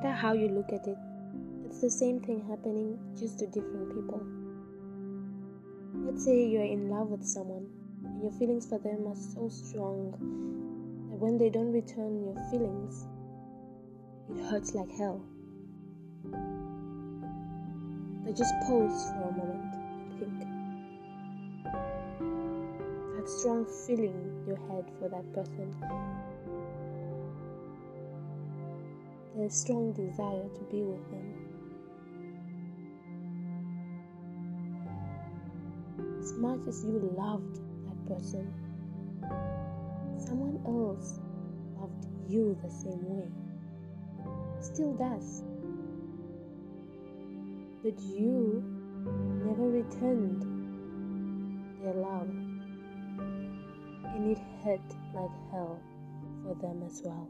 how you look at it, it's the same thing happening just to different people. Let's say you're in love with someone and your feelings for them are so strong that when they don't return your feelings, it hurts like hell. But just pause for a moment and think. That strong feeling you had for that person the strong desire to be with them. As much as you loved that person, someone else loved you the same way. Still does. But you never returned their love. And it hurt like hell for them as well.